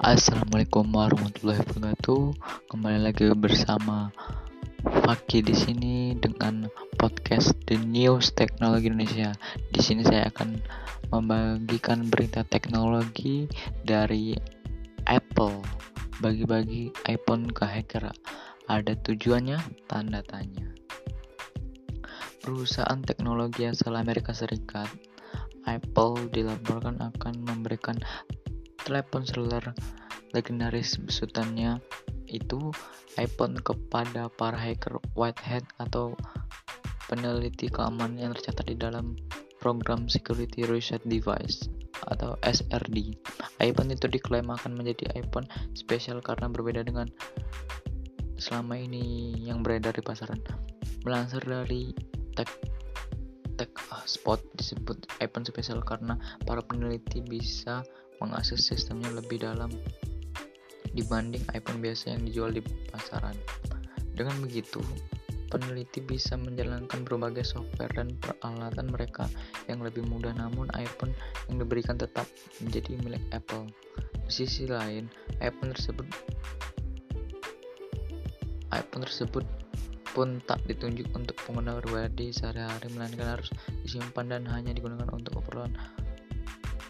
Assalamualaikum warahmatullahi wabarakatuh. Kembali lagi bersama Faki di sini dengan podcast The News Teknologi Indonesia. Di sini saya akan membagikan berita teknologi dari Apple. Bagi-bagi iPhone ke hacker. Ada tujuannya? Tanda tanya. Perusahaan teknologi asal Amerika Serikat Apple dilaporkan akan memberikan telepon seluler legendaris besutannya itu iPhone kepada para hacker whitehead atau peneliti keamanan yang tercatat di dalam program Security Reset Device atau SRD. iPhone itu diklaim akan menjadi iPhone spesial karena berbeda dengan selama ini yang beredar di pasaran. Melansir dari Tech Tech Spot disebut iPhone spesial karena para peneliti bisa mengakses sistemnya lebih dalam dibanding iPhone biasa yang dijual di pasaran. Dengan begitu, peneliti bisa menjalankan berbagai software dan peralatan mereka yang lebih mudah namun iPhone yang diberikan tetap menjadi milik Apple. Di sisi lain, iPhone tersebut iPhone tersebut pun tak ditunjuk untuk pengguna pribadi sehari-hari melainkan harus disimpan dan hanya digunakan untuk keperluan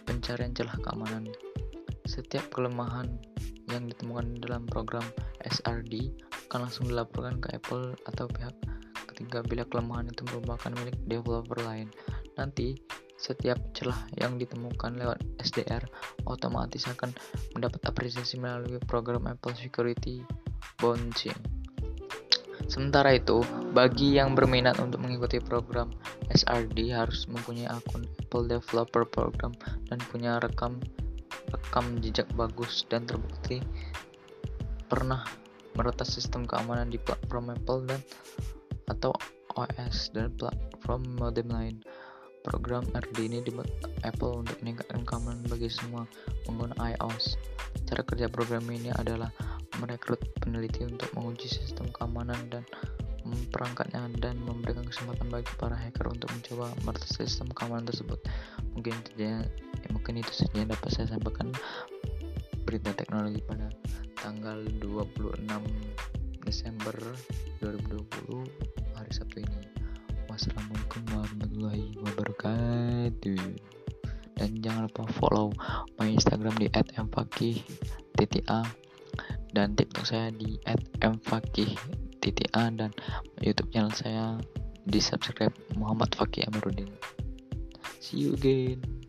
pencarian celah keamanan. Setiap kelemahan yang ditemukan dalam program SRD akan langsung dilaporkan ke Apple atau pihak ketiga bila kelemahan itu merupakan milik developer lain. Nanti, setiap celah yang ditemukan lewat SDR otomatis akan mendapat apresiasi melalui program Apple Security Bouncing. Sementara itu, bagi yang berminat untuk mengikuti program SRD harus mempunyai akun Apple Developer Program dan punya rekam rekam jejak bagus dan terbukti pernah meretas sistem keamanan di platform Apple dan atau OS dan platform modem lain. Program RD ini dibuat Apple untuk meningkatkan keamanan bagi semua pengguna iOS. Cara kerja program ini adalah merekrut peneliti untuk menguji sistem keamanan dan perangkatnya dan memberikan kesempatan bagi para hacker untuk mencoba meretas sistem keamanan tersebut. Mungkin ya, mungkin itu saja yang dapat saya sampaikan berita teknologi pada tanggal 26 Desember 2020 hari Sabtu ini. Wassalamualaikum warahmatullahi wabarakatuh. Dan jangan lupa follow my Instagram di @mfakih.a dan TikTok saya di @mfakih.a dan YouTube channel saya di subscribe Muhammad Fakih Amiruddin. See you again.